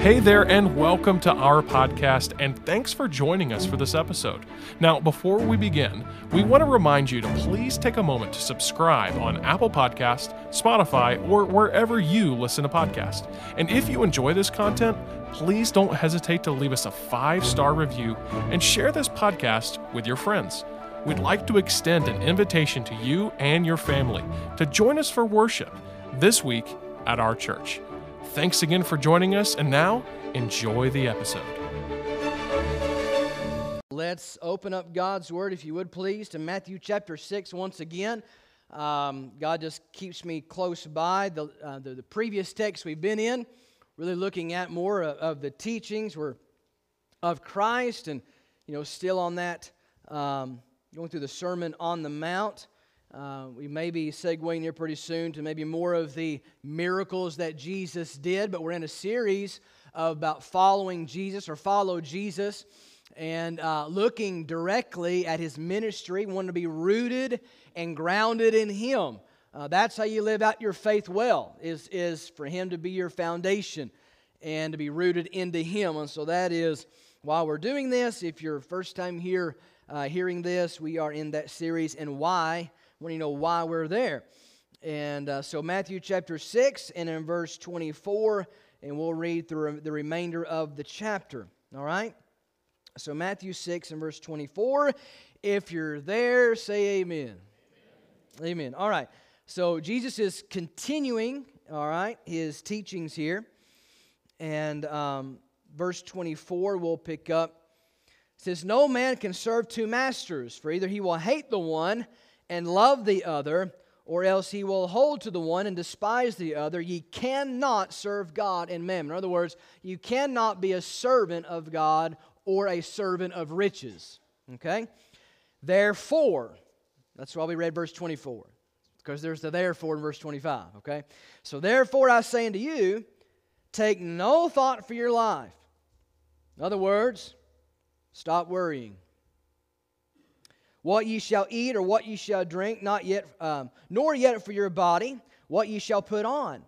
Hey there, and welcome to our podcast, and thanks for joining us for this episode. Now, before we begin, we want to remind you to please take a moment to subscribe on Apple Podcast, Spotify, or wherever you listen to podcasts. And if you enjoy this content, please don't hesitate to leave us a five star review and share this podcast with your friends. We'd like to extend an invitation to you and your family to join us for worship this week at our church. Thanks again for joining us, and now enjoy the episode. Let's open up God's Word, if you would please, to Matthew chapter 6 once again. Um, God just keeps me close by. The, uh, the, the, previous text we've been in, really looking at more of, of, the teachings were of Christ and, you know, still on that, um, going through the Sermon on the Mount. Uh, we may be segueing here pretty soon to maybe more of the miracles that Jesus did, but we're in a series about following Jesus or follow Jesus and uh, looking directly at his ministry. We want to be rooted and grounded in him. Uh, that's how you live out your faith well, is, is for him to be your foundation and to be rooted into him. And so that is why we're doing this. If you're first time here uh, hearing this, we are in that series and why want to know why we're there. And uh, so, Matthew chapter 6 and in verse 24, and we'll read through the remainder of the chapter. All right? So, Matthew 6 and verse 24. If you're there, say amen. Amen. amen. All right. So, Jesus is continuing, all right, his teachings here. And um, verse 24, we'll pick up. It says, No man can serve two masters, for either he will hate the one and love the other, or else he will hold to the one and despise the other. Ye cannot serve God and mammon. In other words, you cannot be a servant of God or a servant of riches. Okay? Therefore, that's why we read verse 24, because there's the therefore in verse 25. Okay? So, therefore, I say unto you, take no thought for your life. In other words, stop worrying what ye shall eat or what ye shall drink, not yet, um, nor yet for your body, what ye shall put on.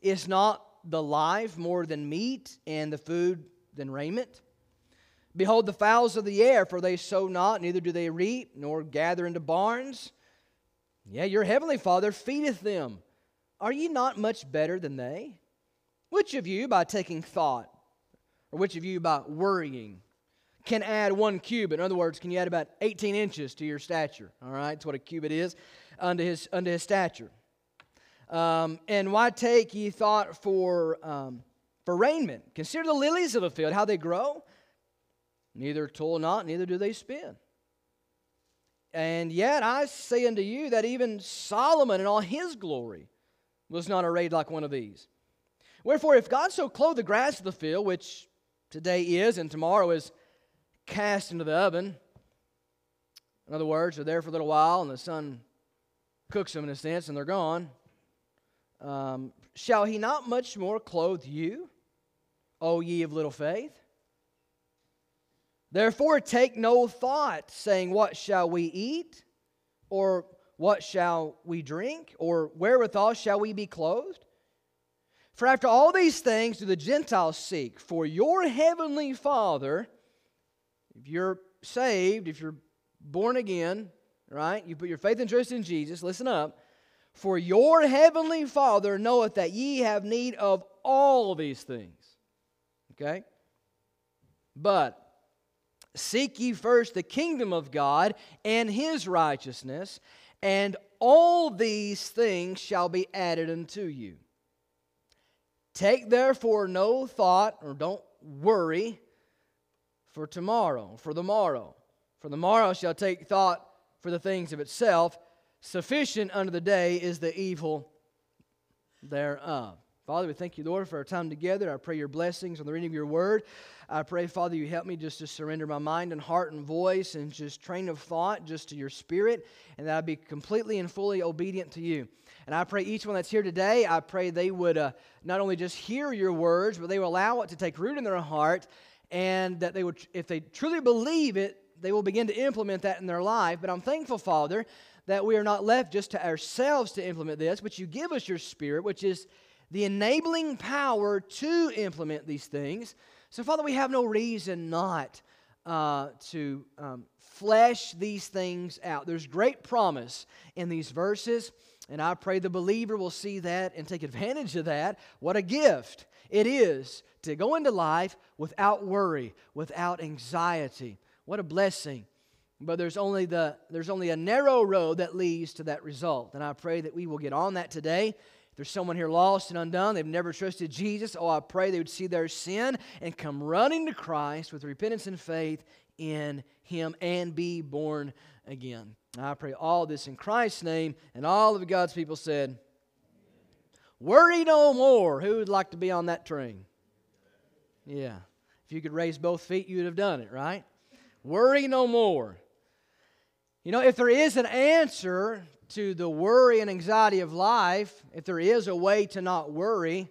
Is not the life more than meat, and the food than raiment? Behold the fowls of the air, for they sow not, neither do they reap, nor gather into barns. Yea, your heavenly Father feedeth them. Are ye not much better than they? Which of you, by taking thought, or which of you, by worrying, can add one cubit. In other words, can you add about 18 inches to your stature? All right, that's what a cubit is unto his, unto his stature. Um, and why take ye thought for, um, for raiment? Consider the lilies of the field, how they grow. Neither toil not, neither do they spin. And yet I say unto you that even Solomon in all his glory was not arrayed like one of these. Wherefore, if God so clothe the grass of the field, which today is and tomorrow is cast into the oven. In other words, they're there for a little while and the sun cooks them in a sense and they're gone. Um, shall he not much more clothe you, O ye of little faith? Therefore, take no thought, saying, What shall we eat? Or what shall we drink? Or wherewithal shall we be clothed? For after all these things do the Gentiles seek, for your heavenly Father if you're saved, if you're born again, right, you put your faith and trust in Jesus, listen up. For your heavenly Father knoweth that ye have need of all these things. Okay? But seek ye first the kingdom of God and his righteousness, and all these things shall be added unto you. Take therefore no thought, or don't worry for tomorrow, for the morrow. For the morrow shall take thought for the things of itself. Sufficient unto the day is the evil thereof. Father, we thank you, Lord, for our time together. I pray your blessings on the reading of your word. I pray, Father, you help me just to surrender my mind and heart and voice and just train of thought just to your spirit, and that I be completely and fully obedient to you. And I pray each one that's here today, I pray they would uh, not only just hear your words, but they will allow it to take root in their heart and that they would, if they truly believe it, they will begin to implement that in their life. But I'm thankful, Father, that we are not left just to ourselves to implement this, but you give us your spirit, which is the enabling power to implement these things. So, Father, we have no reason not uh, to um, flesh these things out. There's great promise in these verses, and I pray the believer will see that and take advantage of that. What a gift it is to go into life without worry, without anxiety. What a blessing. But there's only, the, there's only a narrow road that leads to that result. And I pray that we will get on that today. If there's someone here lost and undone, they've never trusted Jesus, oh, I pray they would see their sin and come running to Christ with repentance and faith in Him and be born again. I pray all this in Christ's name, and all of God's people said, Worry no more. Who would like to be on that train? Yeah. If you could raise both feet, you'd have done it, right? Worry no more. You know, if there is an answer to the worry and anxiety of life, if there is a way to not worry,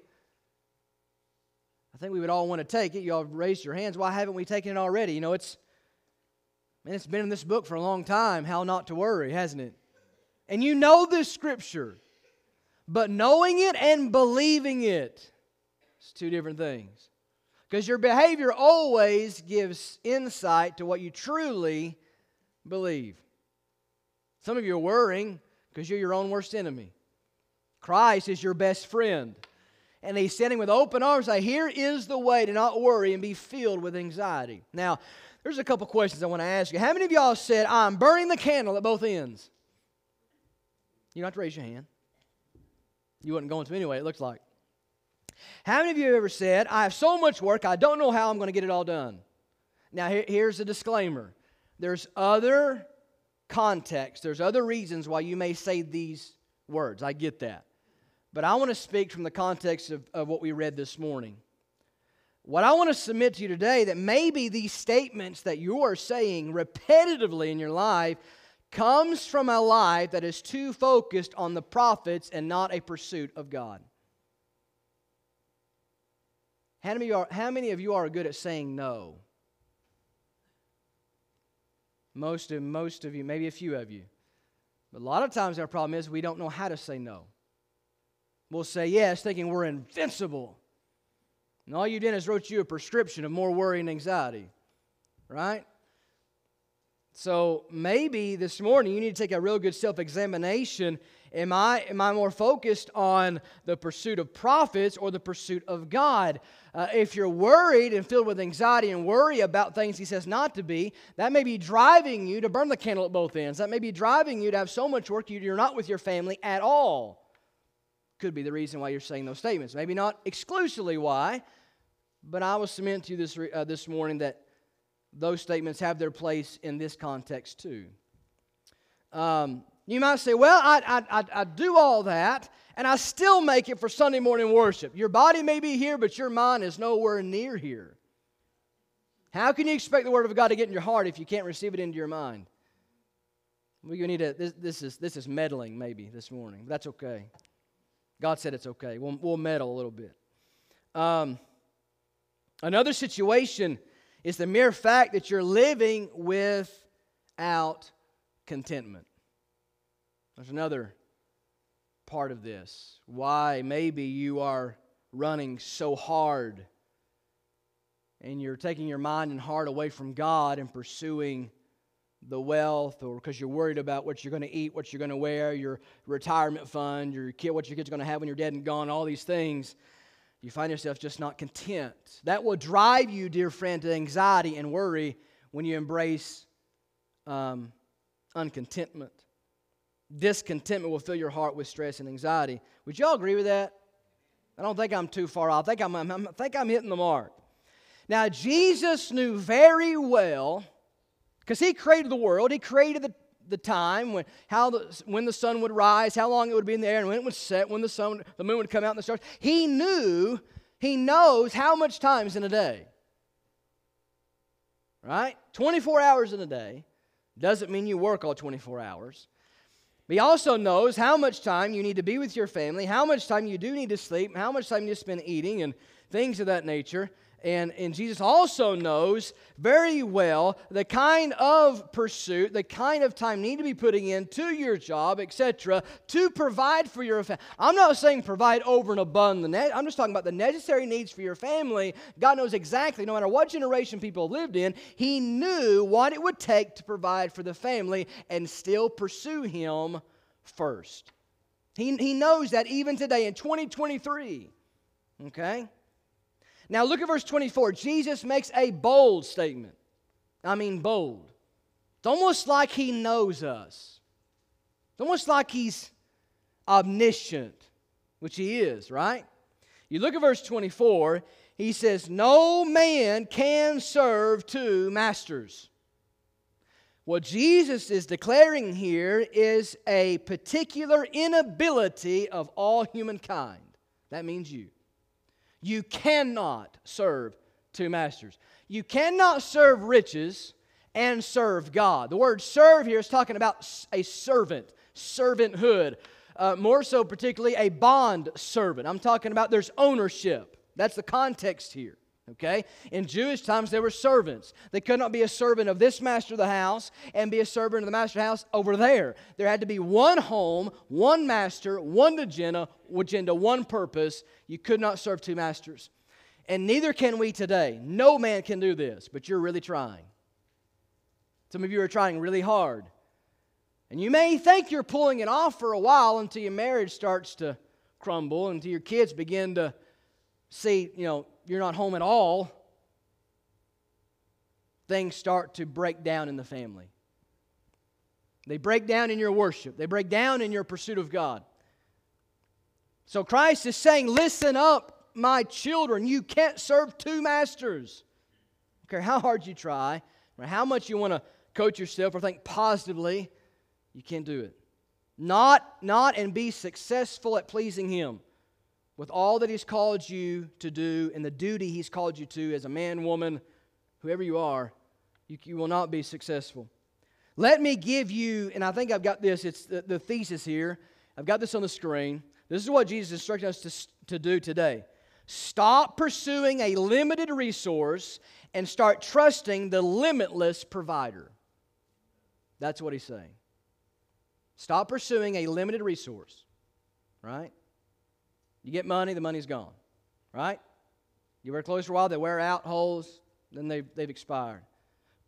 I think we would all want to take it. You all raised your hands. Why haven't we taken it already? You know, it's man, it's been in this book for a long time, how not to worry, hasn't it? And you know this scripture. But knowing it and believing it is two different things. Because your behavior always gives insight to what you truly believe. Some of you are worrying because you're your own worst enemy. Christ is your best friend. And he's standing with open arms, like, here is the way to not worry and be filled with anxiety. Now, there's a couple questions I want to ask you. How many of y'all said, I'm burning the candle at both ends? You don't have to raise your hand. You wouldn't go into anyway, it looks like. How many of you have ever said, I have so much work, I don't know how I'm going to get it all done? Now, here, here's a disclaimer there's other context, there's other reasons why you may say these words. I get that. But I want to speak from the context of, of what we read this morning. What I want to submit to you today that maybe these statements that you are saying repetitively in your life comes from a life that is too focused on the profits and not a pursuit of God. How many, are, how many of you are good at saying no? Most of, most of you, maybe a few of you. But a lot of times our problem is we don't know how to say no. We'll say yes, thinking we're invincible. And all you did is wrote you a prescription of more worry and anxiety, right? So maybe this morning you need to take a real good self examination. Am I, am I more focused on the pursuit of profits or the pursuit of God? Uh, if you're worried and filled with anxiety and worry about things He says not to be, that may be driving you to burn the candle at both ends. That may be driving you to have so much work you're not with your family at all. Could be the reason why you're saying those statements. Maybe not exclusively why, but I will submit to you this, uh, this morning that those statements have their place in this context too. Um, you might say, well, I, I, I, do all that, and I still make it for Sunday morning worship. Your body may be here, but your mind is nowhere near here. How can you expect the Word of God to get in your heart if you can't receive it into your mind? We need to, this, this, is, this is meddling maybe this morning. That's okay. God said it's okay. We'll, we'll meddle a little bit. Um, another situation is the mere fact that you're living without contentment. There's another part of this. Why maybe you are running so hard and you're taking your mind and heart away from God and pursuing the wealth or because you're worried about what you're going to eat, what you're going to wear, your retirement fund, your kid, what your kid's going to have when you're dead and gone, all these things you find yourself just not content. That will drive you, dear friend, to anxiety and worry when you embrace um, uncontentment. Discontentment will fill your heart with stress and anxiety. Would you all agree with that? I don't think I'm too far off. I think I'm, I'm, I think I'm hitting the mark. Now, Jesus knew very well, because he created the world, he created the the time when how the, when the sun would rise, how long it would be in the air, and when it would set, when the sun, the moon would come out, and the stars. He knew, he knows how much time is in a day. Right? 24 hours in a day doesn't mean you work all 24 hours. But he also knows how much time you need to be with your family, how much time you do need to sleep, how much time you spend eating and things of that nature. And, and Jesus also knows very well the kind of pursuit, the kind of time need to be putting in to your job, etc., to provide for your family. I'm not saying provide over and above the net. I'm just talking about the necessary needs for your family. God knows exactly, no matter what generation people lived in, He knew what it would take to provide for the family and still pursue Him first. He, he knows that even today in 2023. Okay? Now look at verse 24. Jesus makes a bold statement. I mean, bold. It's almost like he knows us. It's almost like he's omniscient, which he is, right? You look at verse 24, he says, No man can serve two masters. What Jesus is declaring here is a particular inability of all humankind. That means you. You cannot serve two masters. You cannot serve riches and serve God. The word serve here is talking about a servant, servanthood. Uh, more so, particularly a bond servant. I'm talking about there's ownership. That's the context here. Okay? In Jewish times, there were servants. They could not be a servant of this master of the house and be a servant of the master of the house over there. There had to be one home, one master, one agenda, agenda, one purpose. You could not serve two masters. And neither can we today. No man can do this, but you're really trying. Some of you are trying really hard. And you may think you're pulling it off for a while until your marriage starts to crumble, until your kids begin to see, you know, you're not home at all, things start to break down in the family. They break down in your worship, they break down in your pursuit of God. So Christ is saying, Listen up, my children. You can't serve two masters. Care how hard you try, or how much you want to coach yourself or think positively, you can't do it. Not, not and be successful at pleasing Him with all that He's called you to do and the duty He's called you to as a man, woman, whoever you are, you, you will not be successful. Let me give you, and I think I've got this, it's the, the thesis here. I've got this on the screen. This is what Jesus instructed us to, to do today. Stop pursuing a limited resource and start trusting the limitless provider. That's what he's saying. Stop pursuing a limited resource, right? You get money, the money's gone, right? You wear clothes for a while, they wear out, holes, then they've, they've expired.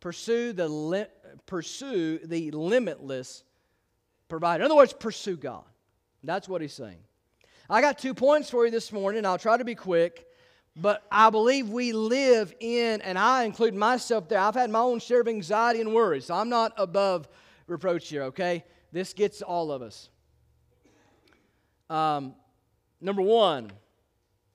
Pursue the, li- pursue the limitless provider. In other words, pursue God. That's what he's saying. I got two points for you this morning. I'll try to be quick, but I believe we live in, and I include myself there. I've had my own share of anxiety and worry, so I'm not above reproach here, okay? This gets all of us. Um, Number one,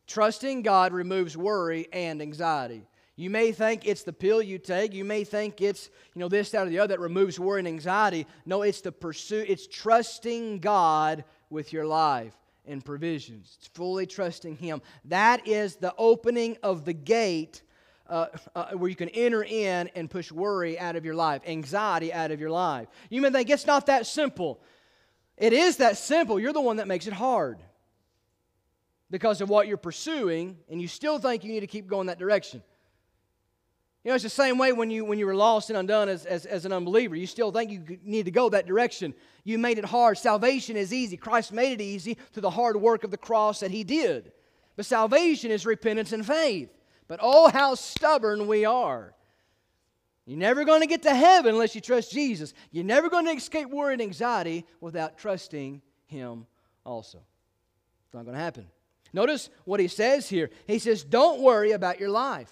trusting God removes worry and anxiety. You may think it's the pill you take. You may think it's, you know, this, that, or the other that removes worry and anxiety. No, it's the pursuit. It's trusting God with your life and provisions. It's fully trusting Him. That is the opening of the gate uh, uh, where you can enter in and push worry out of your life, anxiety out of your life. You may think it's not that simple. It is that simple. You're the one that makes it hard because of what you're pursuing, and you still think you need to keep going that direction. You know, it's the same way when you, when you were lost and undone as, as, as an unbeliever. You still think you need to go that direction. You made it hard. Salvation is easy. Christ made it easy through the hard work of the cross that He did. But salvation is repentance and faith. But oh, how stubborn we are. You're never going to get to heaven unless you trust Jesus. You're never going to escape worry and anxiety without trusting Him also. It's not going to happen. Notice what he says here. He says, Don't worry about your life.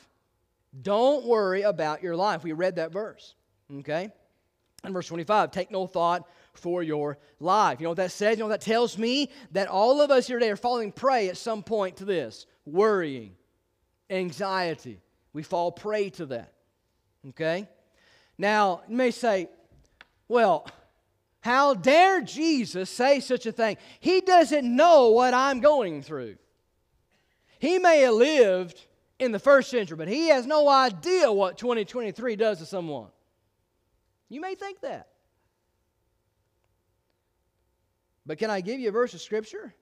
Don't worry about your life. We read that verse. Okay? And verse 25, take no thought for your life. You know what that says? You know that tells me? That all of us here today are falling prey at some point to this worrying, anxiety. We fall prey to that. Okay? Now, you may say, well, how dare Jesus say such a thing? He doesn't know what I'm going through. He may have lived in the first century, but he has no idea what 2023 does to someone. You may think that. But can I give you a verse of Scripture?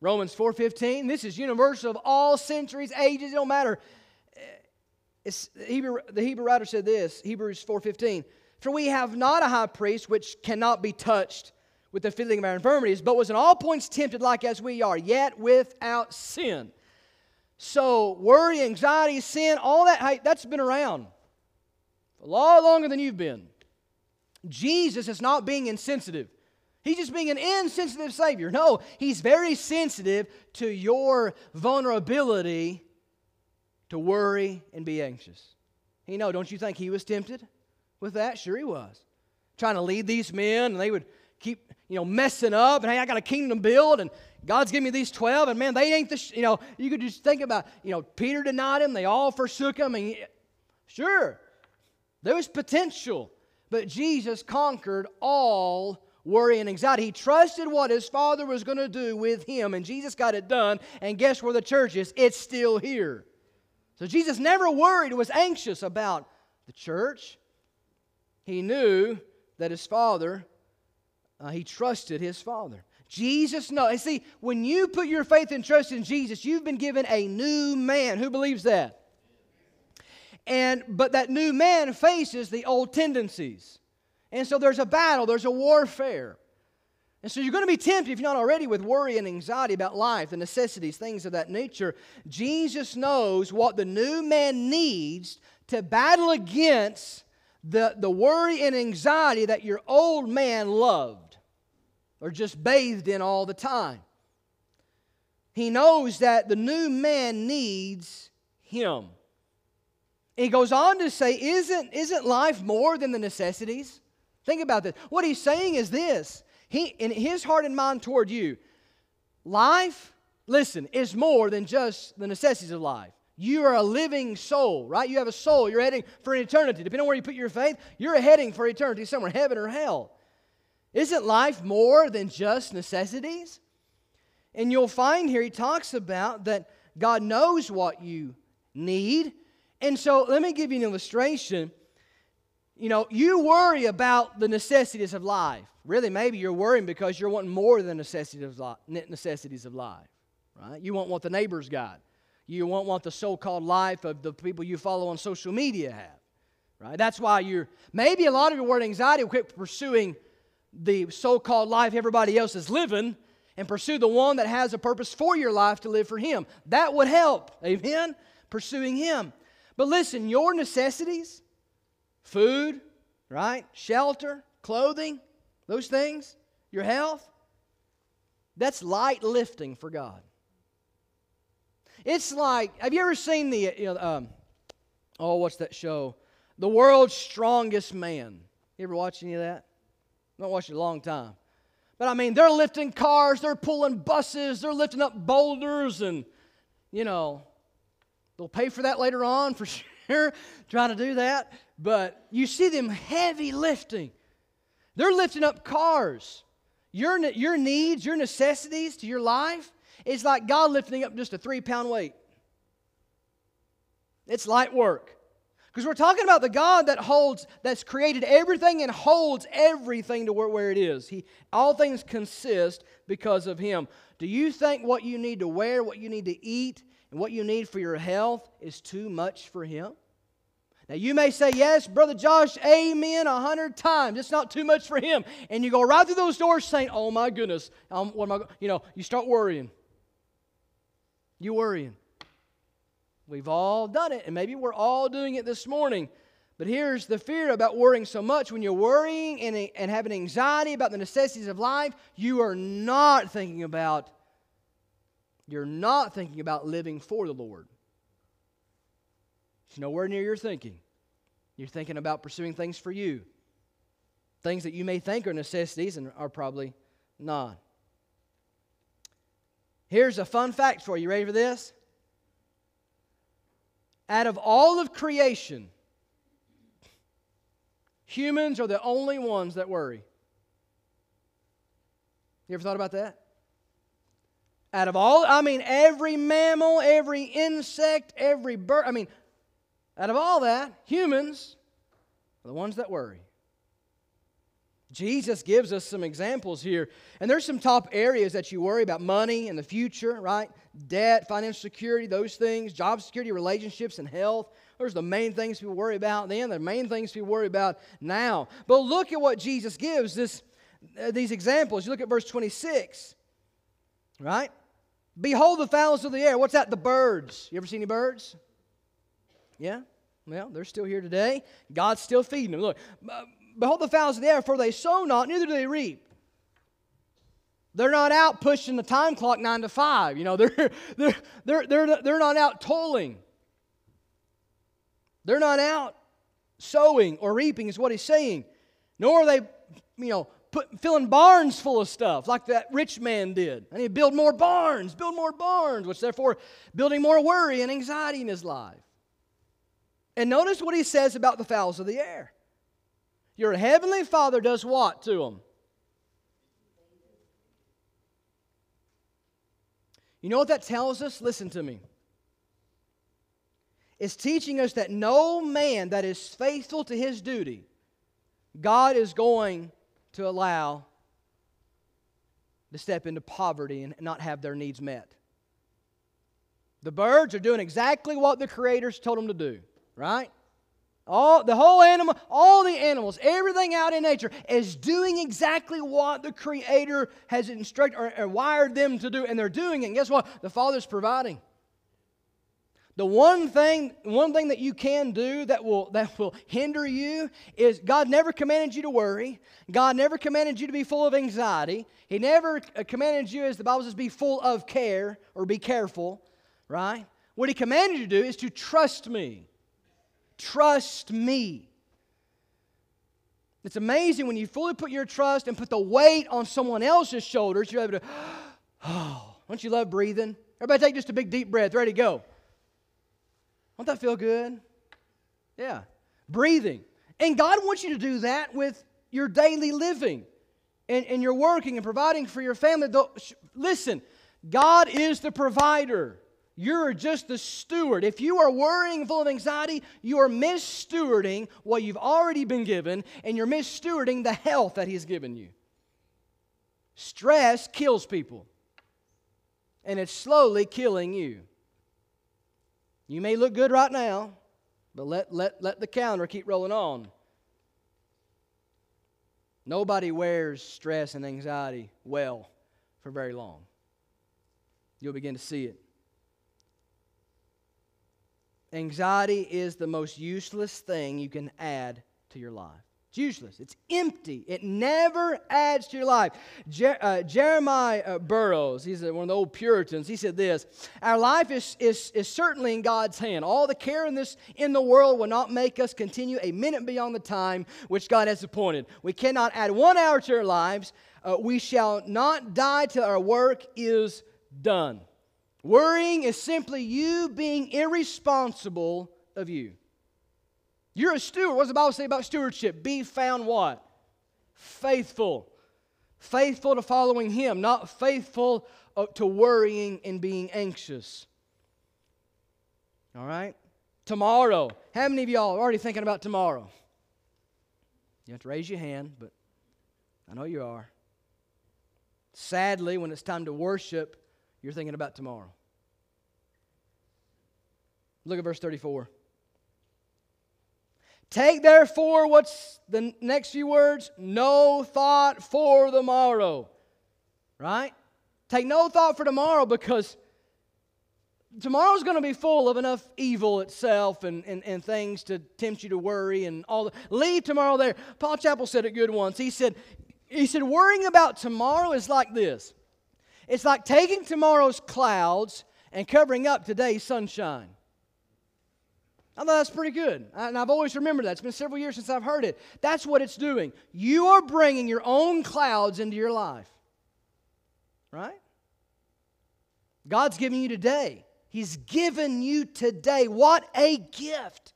Romans 4:15, this is universal of all centuries, ages, it don't matter. Eh, it's, Hebrew, the Hebrew writer said this, Hebrews 4:15, "For we have not a high priest which cannot be touched with the feeling of our infirmities, but was in all points tempted like as we are, yet without sin." So, worry, anxiety, sin, all that, hey, that's been around a lot longer than you've been. Jesus is not being insensitive. He's just being an insensitive Savior. No, He's very sensitive to your vulnerability to worry and be anxious. You know, don't you think He was tempted with that? Sure, He was. Trying to lead these men, and they would keep, you know, messing up, and hey, I got a kingdom to build, and God's given me these 12, and man, they ain't the, sh-. you know, you could just think about, you know, Peter denied Him, they all forsook Him, and sure, there was potential, but Jesus conquered all worry and anxiety. He trusted what his father was going to do with him, and Jesus got it done. And guess where the church is? It's still here. So Jesus never worried or was anxious about the church. He knew that his father, uh, he trusted his father. Jesus knows. See, when you put your faith and trust in Jesus, you've been given a new man. Who believes that? And but that new man faces the old tendencies. And so there's a battle, there's a warfare. And so you're going to be tempted, if you're not already, with worry and anxiety about life, the necessities, things of that nature. Jesus knows what the new man needs to battle against the, the worry and anxiety that your old man loved or just bathed in all the time. He knows that the new man needs him. he goes on to say, isn't, isn't life more than the necessities? Think about this. What he's saying is this he, in his heart and mind toward you, life, listen, is more than just the necessities of life. You are a living soul, right? You have a soul. You're heading for eternity. Depending on where you put your faith, you're heading for eternity somewhere, heaven or hell. Isn't life more than just necessities? And you'll find here he talks about that God knows what you need. And so let me give you an illustration you know, you worry about the necessities of life. Really, maybe you're worrying because you're wanting more than necessities of life, necessities of life, right? You want what the neighbors got. You want what the so-called life of the people you follow on social media have, right? That's why you're maybe a lot of your word anxiety will quit pursuing the so-called life everybody else is living and pursue the one that has a purpose for your life to live for Him. That would help, amen? Pursuing Him. But listen, your necessities food, right? Shelter, clothing, those things, your health. That's light lifting for God. It's like, have you ever seen the, you know, um, oh, what's that show? The World's Strongest Man. You ever watch any of that? Haven't watched it a long time. But I mean, they're lifting cars, they're pulling buses, they're lifting up boulders, and, you know, they'll pay for that later on for sure, trying to do that but you see them heavy lifting. They're lifting up cars. Your, your needs, your necessities to your life, it's like God lifting up just a three pound weight. It's light work. Because we're talking about the God that holds, that's created everything and holds everything to where, where it is. He, all things consist because of Him. Do you think what you need to wear, what you need to eat, and what you need for your health is too much for Him? Now, you may say, Yes, Brother Josh, amen, a hundred times. It's not too much for him. And you go right through those doors saying, Oh my goodness, um, what am I, you know, you start worrying. You worrying. We've all done it, and maybe we're all doing it this morning. But here's the fear about worrying so much. When you're worrying and, and having anxiety about the necessities of life, you are not thinking about, you're not thinking about living for the Lord. It's nowhere near your thinking. You're thinking about pursuing things for you, things that you may think are necessities and are probably not. Here's a fun fact for you. Ready for this? Out of all of creation, humans are the only ones that worry. You ever thought about that? Out of all, I mean, every mammal, every insect, every bird, I mean, out of all that, humans are the ones that worry. Jesus gives us some examples here. And there's some top areas that you worry about money and the future, right? Debt, financial security, those things, job security, relationships, and health. Those are the main things people worry about then, the main things people worry about now. But look at what Jesus gives this, uh, these examples. You look at verse 26, right? Behold the fowls of the air. What's that? The birds. You ever seen any birds? Yeah? Well, they're still here today. God's still feeding them. Look, Behold the fowls of the air, for they sow not, neither do they reap. They're not out pushing the time clock nine to five. You know, they're, they're, they're, they're, they're not out tolling. They're not out sowing or reaping, is what he's saying. Nor are they, you know, put, filling barns full of stuff like that rich man did. And he build more barns, build more barns, which therefore building more worry and anxiety in his life. And notice what he says about the fowls of the air. Your heavenly Father does what to them? You know what that tells us? Listen to me. It's teaching us that no man that is faithful to his duty, God is going to allow to step into poverty and not have their needs met. The birds are doing exactly what the Creator's told them to do, right? All the whole animal, all the animals, everything out in nature is doing exactly what the Creator has instructed or, or wired them to do, and they're doing it. And guess what? The Father's providing. The one thing, one thing that you can do that will, that will hinder you is God never commanded you to worry. God never commanded you to be full of anxiety. He never uh, commanded you, as the Bible says, be full of care or be careful, right? What He commanded you to do is to trust me. Trust me. It's amazing when you fully put your trust and put the weight on someone else's shoulders, you're able to, oh, don't you love breathing? Everybody take just a big deep breath, ready to go. Don't that feel good? Yeah. Breathing. And God wants you to do that with your daily living and, and your working and providing for your family. Listen, God is the provider. You're just the steward. If you are worrying full of anxiety, you are misstewarding what you've already been given, and you're misstewarding the health that He's given you. Stress kills people, and it's slowly killing you. You may look good right now, but let, let, let the calendar keep rolling on. Nobody wears stress and anxiety well for very long. You'll begin to see it. Anxiety is the most useless thing you can add to your life. It's useless. It's empty. It never adds to your life. Jer- uh, Jeremiah uh, Burroughs, he's one of the old Puritans, he said this Our life is, is, is certainly in God's hand. All the care in, this, in the world will not make us continue a minute beyond the time which God has appointed. We cannot add one hour to our lives. Uh, we shall not die till our work is done. Worrying is simply you being irresponsible of you. You're a steward. What does the Bible say about stewardship? Be found what? Faithful. Faithful to following Him, not faithful uh, to worrying and being anxious. All right? Tomorrow. How many of y'all are already thinking about tomorrow? You have to raise your hand, but I know you are. Sadly, when it's time to worship, you're thinking about tomorrow. Look at verse 34. Take therefore, what's the next few words? No thought for the morrow. Right? Take no thought for tomorrow because tomorrow's going to be full of enough evil itself and, and, and things to tempt you to worry and all that. Leave tomorrow there. Paul Chappell said it good once. He said, he said, worrying about tomorrow is like this. It's like taking tomorrow's clouds and covering up today's sunshine. I thought that's pretty good. And I've always remembered that. It's been several years since I've heard it. That's what it's doing. You are bringing your own clouds into your life. Right? God's giving you today. He's given you today. What a gift.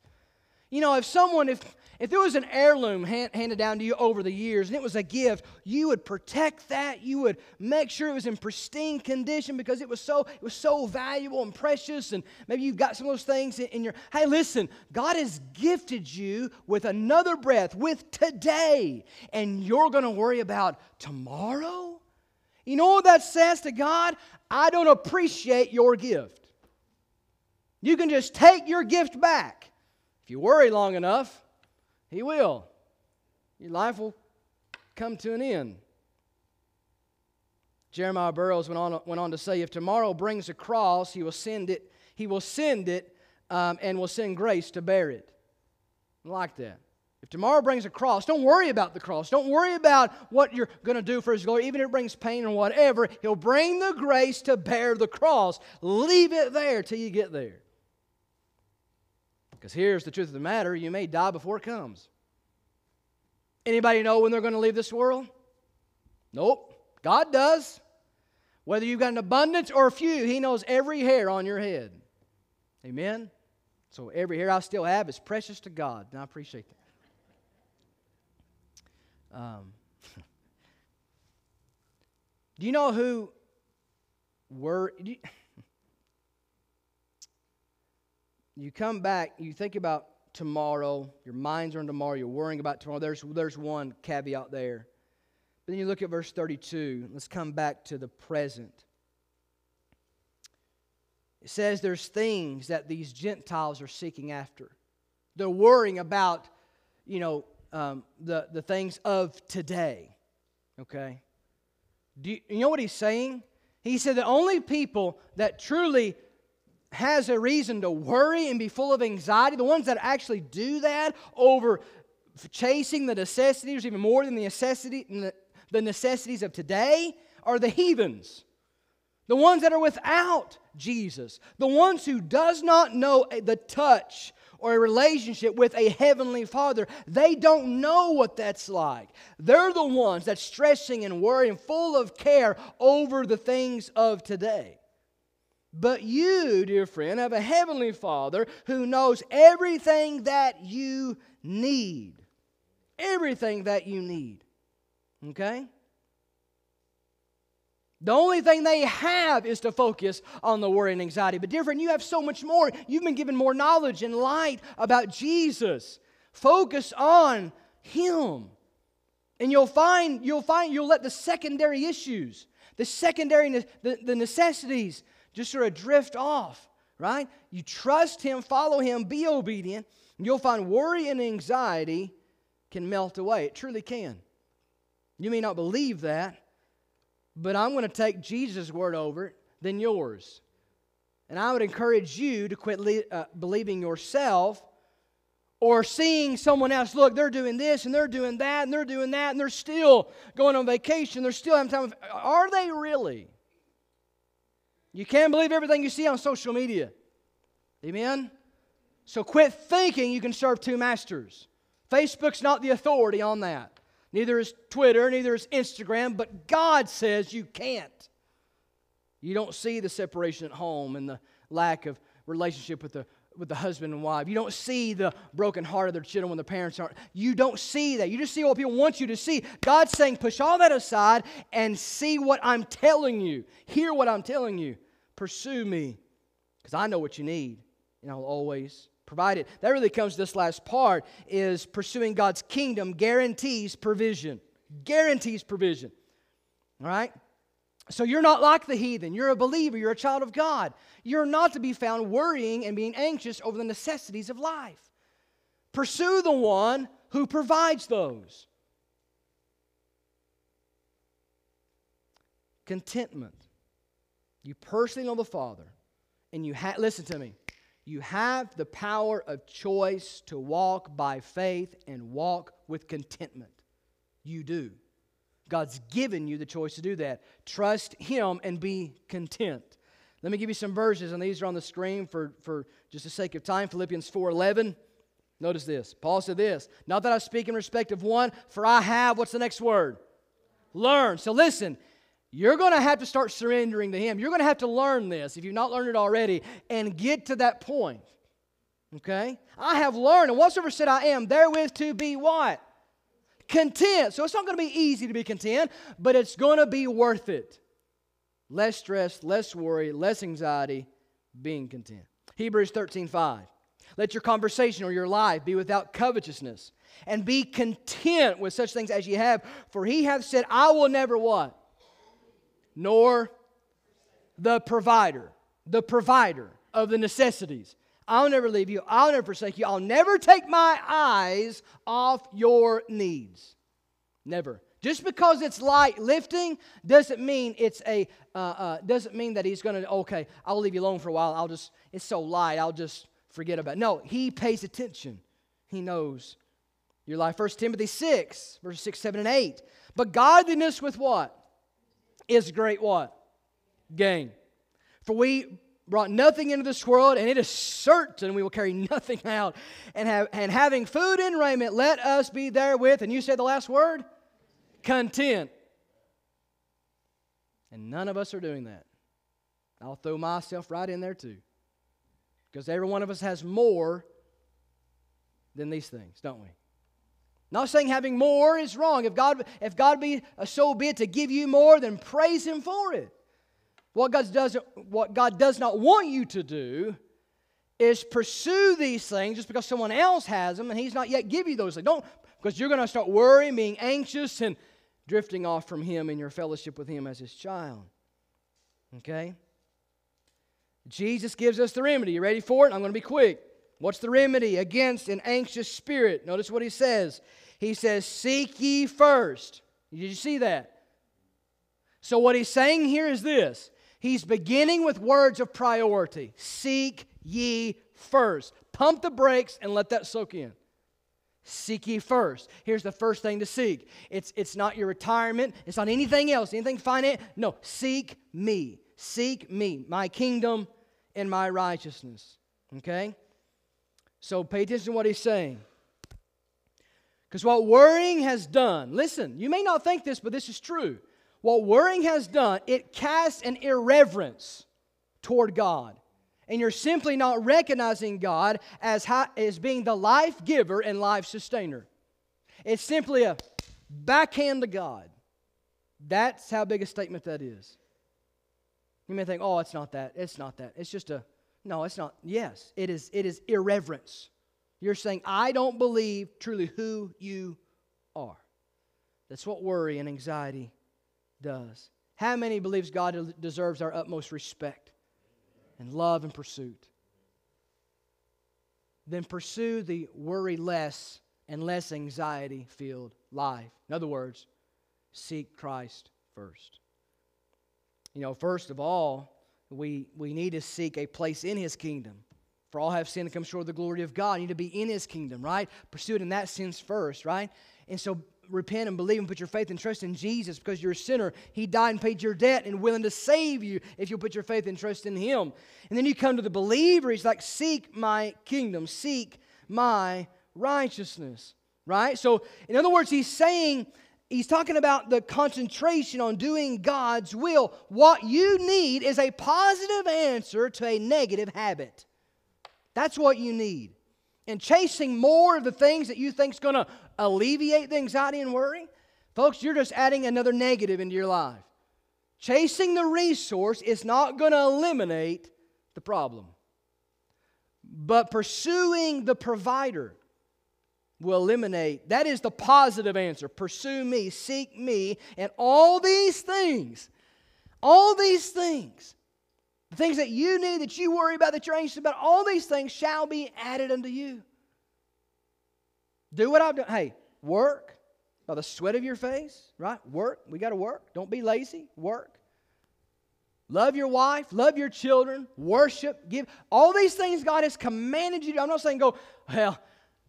You know, if someone, if If there was an heirloom hand, handed down to you over the years and it was a gift, you would protect that. You would make sure it was in pristine condition because it was so it was so valuable and precious. And maybe you've got some of those things in, in your. Hey, listen, God has gifted you with another breath, with today, and you're going to worry about tomorrow. You know what that says to God? I don't appreciate your gift. You can just take your gift back. If you worry long enough, He will. Your life will come to an end. Jeremiah Burroughs went on, went on to say, if tomorrow brings a cross, he will send it, he will send it um, and will send grace to bear it. I like that. If tomorrow brings a cross, don't worry about the cross. Don't worry about what you're going to do for His glory, even if it brings pain or whatever. He'll bring the grace to bear the cross. Leave it there till you get there. Because here's the truth of the matter you may die before it comes. Anybody know when they're going to leave this world? Nope. God does. Whether you've got an abundance or a few, He knows every hair on your head. Amen? So every hair I still have is precious to God, and I appreciate that. Um, do you know who were. You come back, you think about tomorrow, your mind's are on tomorrow, you're worrying about tomorrow. There's, there's one caveat there. But then you look at verse 32. Let's come back to the present. It says there's things that these Gentiles are seeking after. They're worrying about, you know, um, the, the things of today. Okay? Do you, you know what he's saying? He said the only people that truly has a reason to worry and be full of anxiety, the ones that actually do that over chasing the necessities, even more than the, necessity, the necessities of today, are the heathens. The ones that are without Jesus. The ones who does not know the touch or a relationship with a heavenly father. They don't know what that's like. They're the ones that's stressing and worrying, full of care over the things of today. But you, dear friend, have a heavenly Father who knows everything that you need. Everything that you need. Okay? The only thing they have is to focus on the worry and anxiety. But, dear friend, you have so much more. You've been given more knowledge and light about Jesus. Focus on Him. And you'll find, you'll find, you'll let the secondary issues, the secondary, the, the necessities, just sort of drift off, right? You trust Him, follow Him, be obedient, and you'll find worry and anxiety can melt away. It truly can. You may not believe that, but I'm going to take Jesus' word over it than yours. And I would encourage you to quit le- uh, believing yourself or seeing someone else, look, they're doing this and they're doing that and they're doing that and they're still going on vacation. They're still having time. Are they really? You can't believe everything you see on social media. Amen? So quit thinking you can serve two masters. Facebook's not the authority on that. Neither is Twitter, neither is Instagram, but God says you can't. You don't see the separation at home and the lack of relationship with the with the husband and wife. You don't see the broken heart of their children when the parents aren't. You don't see that. You just see what people want you to see. God's saying, push all that aside and see what I'm telling you. Hear what I'm telling you. Pursue me because I know what you need, and I'll always provide it. That really comes to this last part is pursuing God's kingdom guarantees provision. Guarantees provision. All right? So you're not like the heathen. You're a believer. You're a child of God. You're not to be found worrying and being anxious over the necessities of life. Pursue the one who provides those. Contentment. You personally know the Father, and you have, listen to me, you have the power of choice to walk by faith and walk with contentment. You do. God's given you the choice to do that. Trust Him and be content. Let me give you some verses, and these are on the screen for, for just the sake of time. Philippians 4.11. Notice this. Paul said this, Not that I speak in respect of one, for I have, what's the next word? Learn. So listen, you're going to have to start surrendering to Him. You're going to have to learn this if you've not learned it already and get to that point. Okay? I have learned, and whatsoever said I am, therewith to be what? Content. So it's not going to be easy to be content, but it's going to be worth it. Less stress, less worry, less anxiety, being content. Hebrews 13 5. Let your conversation or your life be without covetousness, and be content with such things as ye have. For he hath said, I will never what? Nor the provider, the provider of the necessities. I'll never leave you. I'll never forsake you. I'll never take my eyes off your needs. Never. Just because it's light lifting doesn't mean it's a uh, uh, doesn't mean that he's going to okay. I'll leave you alone for a while. I'll just it's so light. I'll just forget about. It. No, he pays attention. He knows your life. First Timothy 6, verses 6, 7, and 8. But godliness with what? Is great what? Gain. For we brought nothing into this world, and it is certain we will carry nothing out. And, have, and having food and raiment, let us be therewith. And you said the last word? Content. And none of us are doing that. I'll throw myself right in there too. Because every one of us has more than these things, don't we? Not saying having more is wrong. If God, if God be uh, so be it to give you more, then praise Him for it. What God, does, what God does not want you to do is pursue these things just because someone else has them and He's not yet give you those things. Don't, because you're going to start worrying, being anxious, and drifting off from Him in your fellowship with Him as His child. Okay? Jesus gives us the remedy. You ready for it? I'm going to be quick. What's the remedy against an anxious spirit? Notice what he says. He says, Seek ye first. Did you see that? So, what he's saying here is this He's beginning with words of priority. Seek ye first. Pump the brakes and let that soak in. Seek ye first. Here's the first thing to seek. It's, it's not your retirement. It's not anything else, anything finance. No, seek me. Seek me, my kingdom and my righteousness. Okay? So pay attention to what he's saying. Because what worrying has done, listen, you may not think this, but this is true. What worrying has done, it casts an irreverence toward God. And you're simply not recognizing God as, as being the life giver and life sustainer. It's simply a backhand to God. That's how big a statement that is. You may think, oh, it's not that. It's not that. It's just a, no, it's not. Yes, it is, it is irreverence. You're saying, I don't believe truly who you are. That's what worry and anxiety does. How many believes God deserves our utmost respect and love and pursuit? Then pursue the worry less and less anxiety filled life. In other words, seek Christ first. You know, first of all, we, we need to seek a place in His kingdom. For all have sinned and come short of the glory of God. You need to be in His kingdom, right? Pursue it in that sense first, right? And so repent and believe and put your faith and trust in Jesus because you're a sinner. He died and paid your debt and willing to save you if you put your faith and trust in Him. And then you come to the believer. He's like, Seek my kingdom, seek my righteousness, right? So, in other words, He's saying, he's talking about the concentration on doing God's will. What you need is a positive answer to a negative habit. That's what you need. And chasing more of the things that you think is going to alleviate the anxiety and worry, folks, you're just adding another negative into your life. Chasing the resource is not going to eliminate the problem. But pursuing the provider will eliminate. That is the positive answer. Pursue me, seek me, and all these things, all these things, the things that you need, that you worry about, that you're anxious about, all these things shall be added unto you. Do what I've done. Hey, work by the sweat of your face, right? Work. We got to work. Don't be lazy. Work. Love your wife, love your children, worship, give. All these things God has commanded you to. I'm not saying go, well,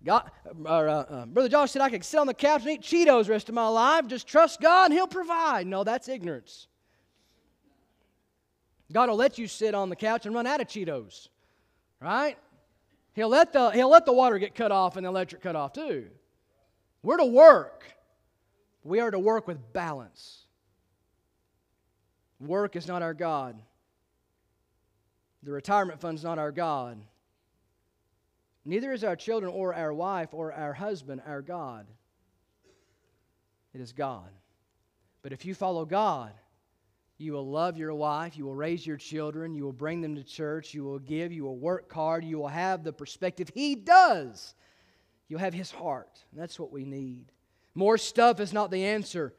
God, or, uh, uh, Brother Josh said I could sit on the couch and eat Cheetos the rest of my life. Just trust God and He'll provide. No, that's ignorance. God will let you sit on the couch and run out of Cheetos, right? He'll let the, he'll let the water get cut off and the electric cut off too. We're to work. We are to work with balance. Work is not our God. The retirement fund's not our God. Neither is our children or our wife or our husband our God. It is God. But if you follow God, you will love your wife, you will raise your children, you will bring them to church, you will give, you will work hard, you will have the perspective He does. You'll have His heart. And that's what we need. More stuff is not the answer.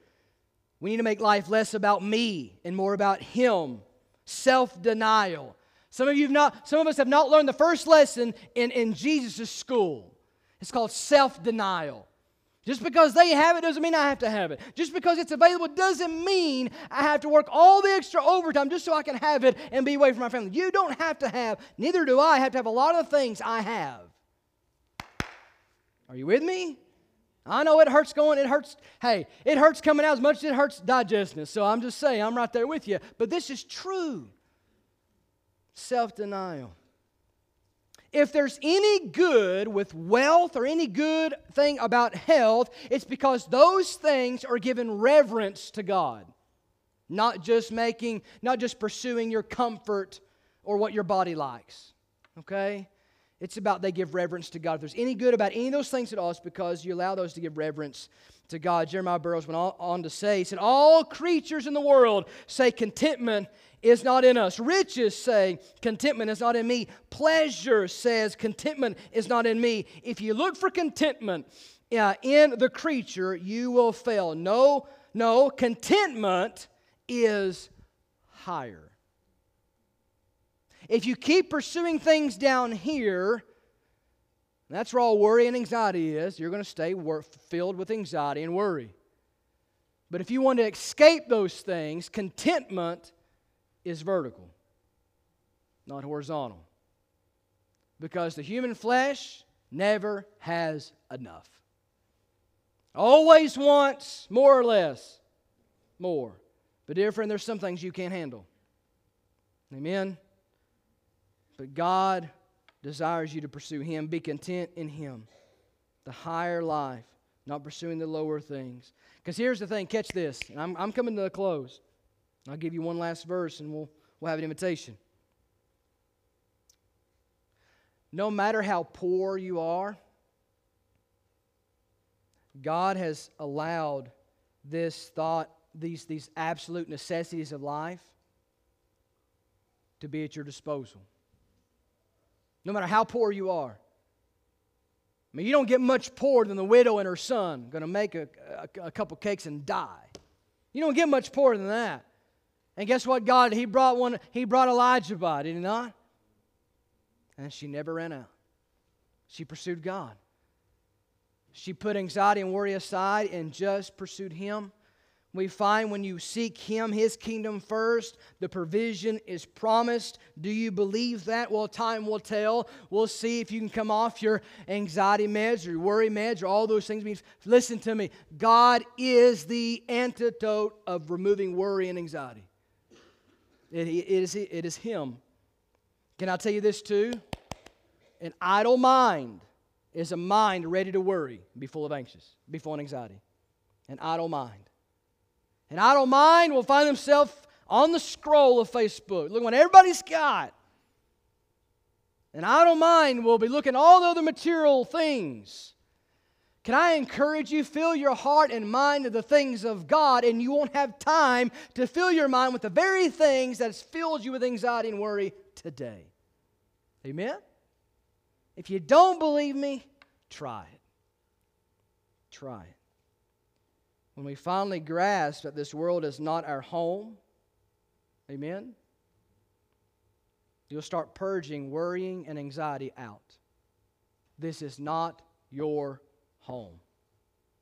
We need to make life less about me and more about Him. Self denial. Some of you have not, some of us have not learned the first lesson in, in Jesus' school. It's called self-denial. Just because they have it doesn't mean I have to have it. Just because it's available doesn't mean I have to work all the extra overtime just so I can have it and be away from my family. You don't have to have, neither do I have to have a lot of things I have. Are you with me? I know it hurts going, it hurts, hey, it hurts coming out as much as it hurts digesting. So I'm just saying, I'm right there with you. But this is true self denial. If there's any good with wealth or any good thing about health, it's because those things are given reverence to God. Not just making, not just pursuing your comfort or what your body likes. Okay? It's about they give reverence to God. If there's any good about any of those things at all, it's because you allow those to give reverence to God. Jeremiah Burroughs went on to say, he said, All creatures in the world say contentment is not in us. Riches say contentment is not in me. Pleasure says contentment is not in me. If you look for contentment uh, in the creature, you will fail. No, no, contentment is higher. If you keep pursuing things down here, that's where all worry and anxiety is. You're going to stay wor- filled with anxiety and worry. But if you want to escape those things, contentment is vertical, not horizontal. Because the human flesh never has enough. Always wants more or less, more. But, dear friend, there's some things you can't handle. Amen? But God desires you to pursue Him. Be content in Him. The higher life, not pursuing the lower things. Because here's the thing catch this. I'm, I'm coming to a close. I'll give you one last verse and we'll, we'll have an invitation. No matter how poor you are, God has allowed this thought, these, these absolute necessities of life, to be at your disposal. No matter how poor you are. I mean, you don't get much poorer than the widow and her son going to make a, a, a couple cakes and die. You don't get much poorer than that. And guess what? God, He brought one, He brought Elijah by, did He not? And she never ran out. She pursued God. She put anxiety and worry aside and just pursued Him. We find when you seek Him, His kingdom first, the provision is promised. Do you believe that? Well, time will tell. We'll see if you can come off your anxiety meds or your worry meds or all those things. Listen to me God is the antidote of removing worry and anxiety. It, it, is, it is Him. Can I tell you this too? An idle mind is a mind ready to worry, be full of anxious, be full of anxiety. An idle mind. An idle mind will find himself on the scroll of Facebook, looking what everybody's got. An idle mind will be looking at all the other material things. Can I encourage you, fill your heart and mind to the things of God, and you won't have time to fill your mind with the very things that's filled you with anxiety and worry today. Amen? If you don't believe me, try it. Try it. When we finally grasp that this world is not our home, amen, you'll start purging worrying and anxiety out. This is not your home.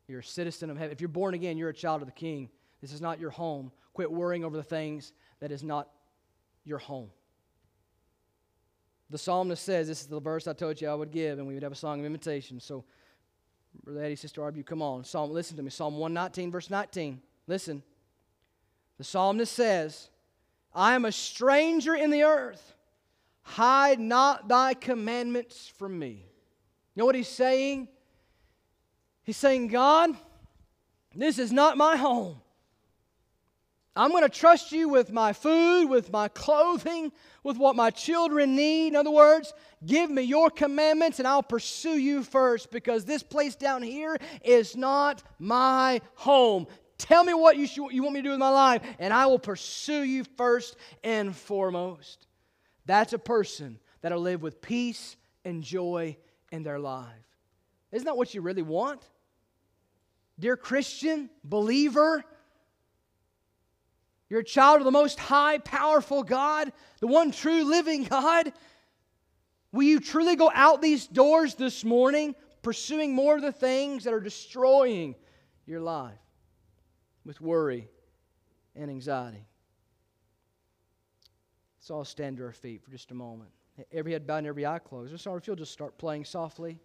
You're a citizen of heaven. If you're born again, you're a child of the king. This is not your home. Quit worrying over the things that is not your home. The psalmist says, This is the verse I told you I would give, and we would have a song of invitation. So, Brother Eddie, Sister Arbu, come on. Psalm, listen to me. Psalm 119, verse 19. Listen. The psalmist says, I am a stranger in the earth. Hide not thy commandments from me. You know what he's saying? He's saying, God, this is not my home. I'm going to trust you with my food, with my clothing, with what my children need. In other words, give me your commandments and I'll pursue you first because this place down here is not my home. Tell me what you, should, you want me to do with my life, and I will pursue you first and foremost. That's a person that'll live with peace and joy in their life. Isn't that what you really want? Dear Christian, believer, you're a child of the most high, powerful God, the one true living God. Will you truly go out these doors this morning pursuing more of the things that are destroying your life with worry and anxiety? Let's all stand to our feet for just a moment. Every head bowed and every eye closed. I'm sorry if you'll just start playing softly.